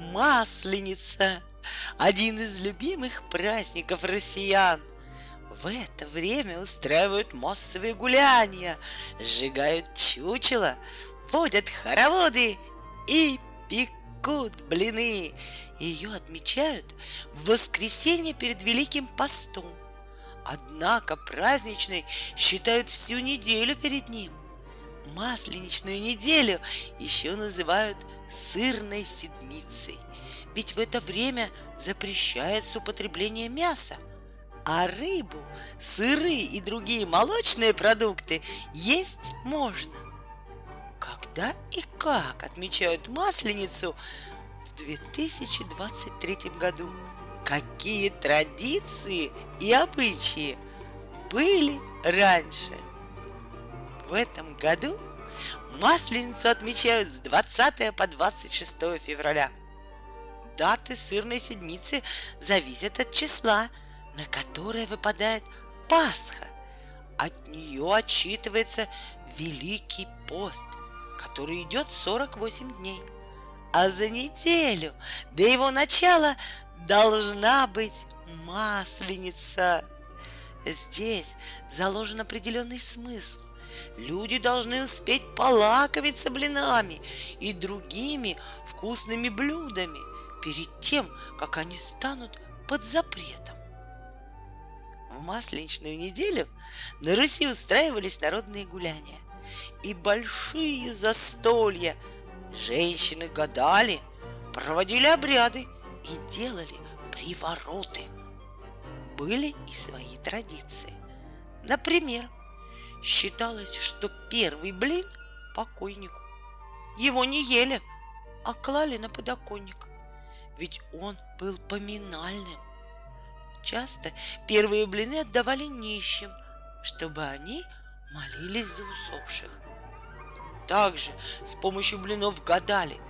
Масленица – один из любимых праздников россиян. В это время устраивают массовые гуляния, сжигают чучело, водят хороводы и пекут блины. Ее отмечают в воскресенье перед Великим постом. Однако праздничной считают всю неделю перед ним. Масленичную неделю еще называют сырной седмицей, ведь в это время запрещается употребление мяса, а рыбу, сыры и другие молочные продукты есть можно. Когда и как отмечают Масленицу в 2023 году? Какие традиции и обычаи были раньше? В этом году Масленицу отмечают с 20 по 26 февраля. Даты сырной седмицы зависят от числа, на которое выпадает Пасха. От нее отчитывается Великий пост, который идет 48 дней. А за неделю до его начала должна быть масленица. Здесь заложен определенный смысл. Люди должны успеть полакомиться блинами и другими вкусными блюдами перед тем, как они станут под запретом. В масленичную неделю на Руси устраивались народные гуляния и большие застолья. Женщины гадали, проводили обряды и делали привороты. Были и свои традиции. Например, Считалось, что первый блин покойнику. Его не ели, а клали на подоконник, ведь он был поминальным. Часто первые блины отдавали нищим, чтобы они молились за усопших. Также с помощью блинов гадали,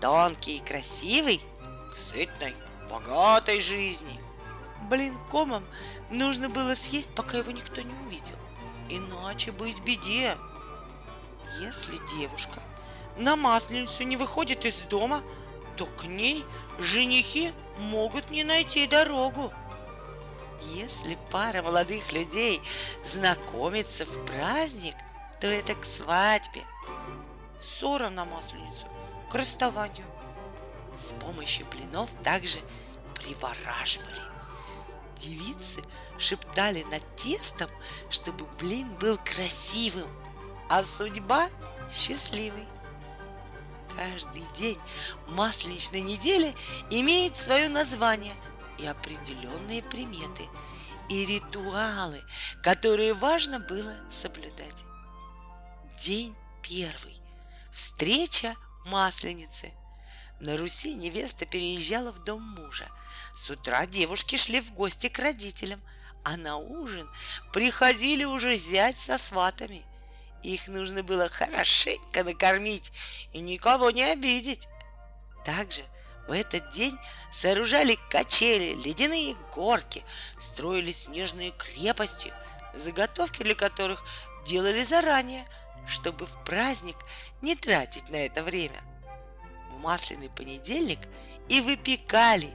тонкий и красивый к сытной, богатой жизни. Блин комом нужно было съесть, пока его никто не увидел иначе быть беде. Если девушка на Масленицу не выходит из дома, то к ней женихи могут не найти дорогу. Если пара молодых людей знакомится в праздник, то это к свадьбе. Ссора на Масленицу, к расставанию. С помощью блинов также привораживали – девицы шептали над тестом, чтобы блин был красивым, а судьба счастливой. Каждый день масленичной недели имеет свое название и определенные приметы и ритуалы, которые важно было соблюдать. День первый. Встреча масленицы – на Руси невеста переезжала в дом мужа. С утра девушки шли в гости к родителям, а на ужин приходили уже зять со сватами. Их нужно было хорошенько накормить и никого не обидеть. Также в этот день сооружали качели, ледяные горки, строили снежные крепости, заготовки для которых делали заранее, чтобы в праздник не тратить на это время – масляный понедельник и выпекали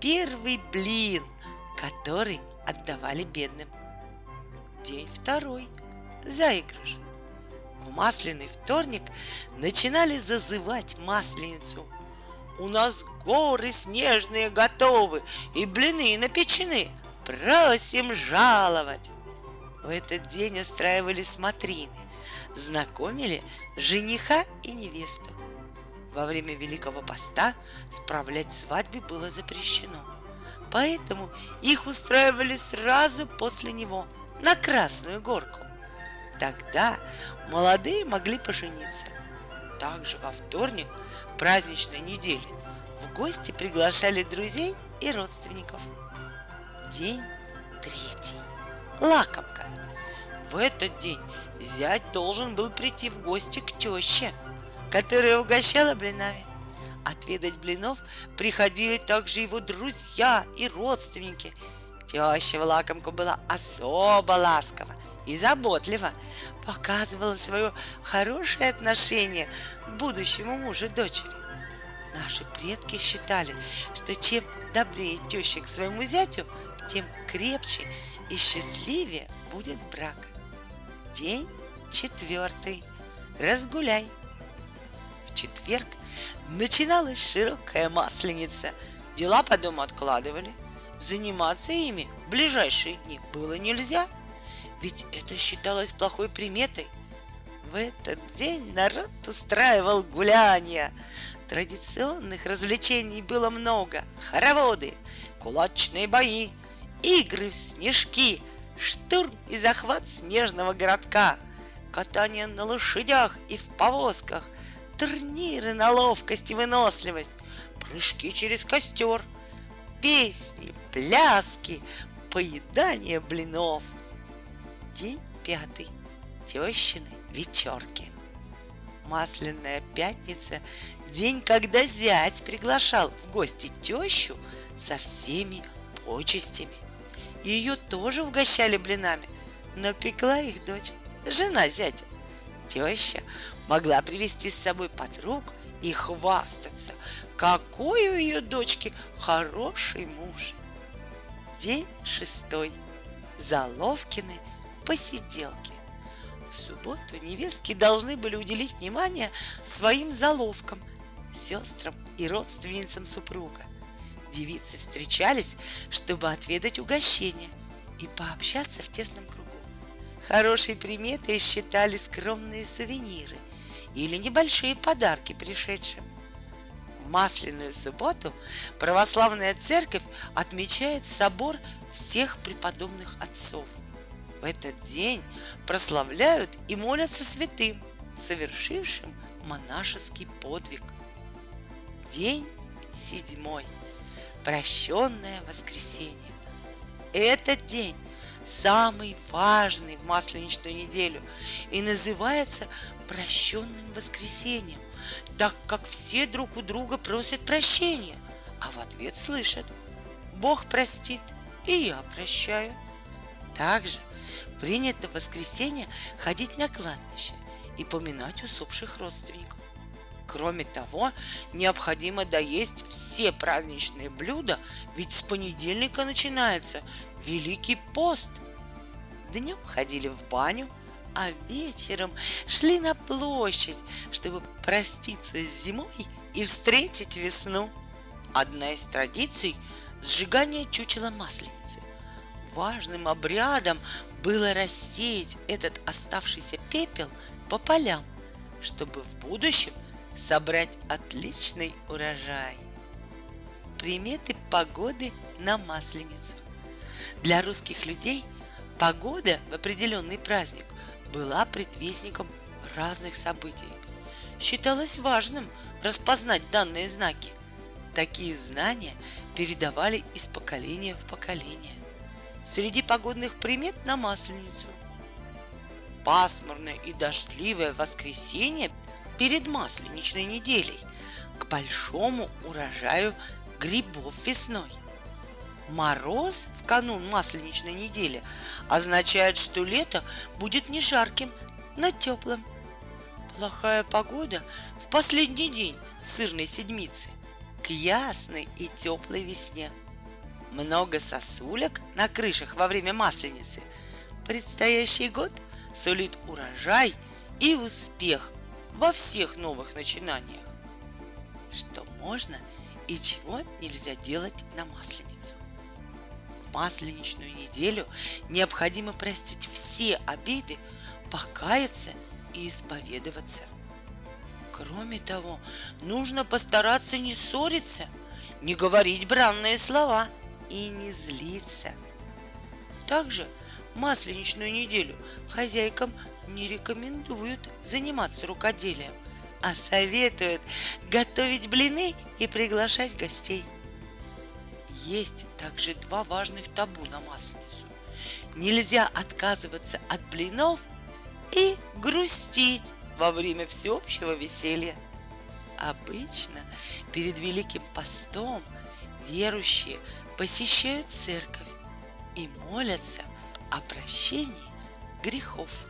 первый блин, который отдавали бедным. День второй. Заигрыш. В масляный вторник начинали зазывать масленицу. У нас горы снежные готовы и блины напечены. Просим жаловать. В этот день устраивали смотрины, знакомили жениха и невесту. Во время Великого Поста справлять свадьбы было запрещено. Поэтому их устраивали сразу после него на Красную Горку. Тогда молодые могли пожениться. Также во вторник праздничной недели в гости приглашали друзей и родственников. День третий. Лакомка. В этот день зять должен был прийти в гости к теще – которая угощала блинами. Отведать блинов приходили также его друзья и родственники. Теща в лакомку была особо ласкова и заботлива, показывала свое хорошее отношение к будущему мужу дочери. Наши предки считали, что чем добрее теща к своему зятю, тем крепче и счастливее будет брак. День четвертый. Разгуляй. Четверг начиналась широкая масленица. Дела по дому откладывали. Заниматься ими в ближайшие дни было нельзя, ведь это считалось плохой приметой. В этот день народ устраивал гуляния. Традиционных развлечений было много. Хороводы, кулачные бои, игры в снежки, штурм и захват снежного городка, катание на лошадях и в повозках, турниры на ловкость и выносливость, прыжки через костер, песни, пляски, поедание блинов. День пятый. Тещины вечерки. Масляная пятница – день, когда зять приглашал в гости тещу со всеми почестями. Ее тоже угощали блинами, но пекла их дочь, жена зятя. Теща могла привести с собой подруг и хвастаться, какой у ее дочки хороший муж. День шестой. Заловкины посиделки. В субботу невестки должны были уделить внимание своим заловкам, сестрам и родственницам супруга. Девицы встречались, чтобы отведать угощение и пообщаться в тесном кругу. Хорошей приметой считали скромные сувениры или небольшие подарки пришедшим. В Масляную субботу православная церковь отмечает собор всех преподобных отцов – в этот день прославляют и молятся святым, совершившим монашеский подвиг. День седьмой. Прощенное воскресенье. Этот день самый важный в Масленичную неделю и называется прощенным воскресеньем, так как все друг у друга просят прощения, а в ответ слышат «Бог простит, и я прощаю». Также принято в воскресенье ходить на кладбище и поминать усопших родственников. Кроме того, необходимо доесть все праздничные блюда, ведь с понедельника начинается Великий пост. Днем ходили в баню, а вечером шли на площадь, чтобы проститься с зимой и встретить весну. Одна из традиций – сжигание чучела масленицы. Важным обрядом было рассеять этот оставшийся пепел по полям, чтобы в будущем собрать отличный урожай. Приметы погоды на Масленицу. Для русских людей погода в определенный праздник была предвестником разных событий. Считалось важным распознать данные знаки. Такие знания передавали из поколения в поколение среди погодных примет на Масленицу. Пасмурное и дождливое воскресенье перед Масленичной неделей к большому урожаю грибов весной. Мороз в канун Масленичной недели означает, что лето будет не жарким, но теплым. Плохая погода в последний день сырной седмицы к ясной и теплой весне – много сосулек на крышах во время масленицы. Предстоящий год сулит урожай и успех во всех новых начинаниях. Что можно и чего нельзя делать на масленицу? В масленичную неделю необходимо простить все обиды, покаяться и исповедоваться. Кроме того, нужно постараться не ссориться, не говорить бранные слова – и не злиться. Также масленичную неделю хозяйкам не рекомендуют заниматься рукоделием, а советуют готовить блины и приглашать гостей. Есть также два важных табу на масленицу. Нельзя отказываться от блинов и грустить во время всеобщего веселья. Обычно перед Великим постом верующие посещают церковь и молятся о прощении грехов.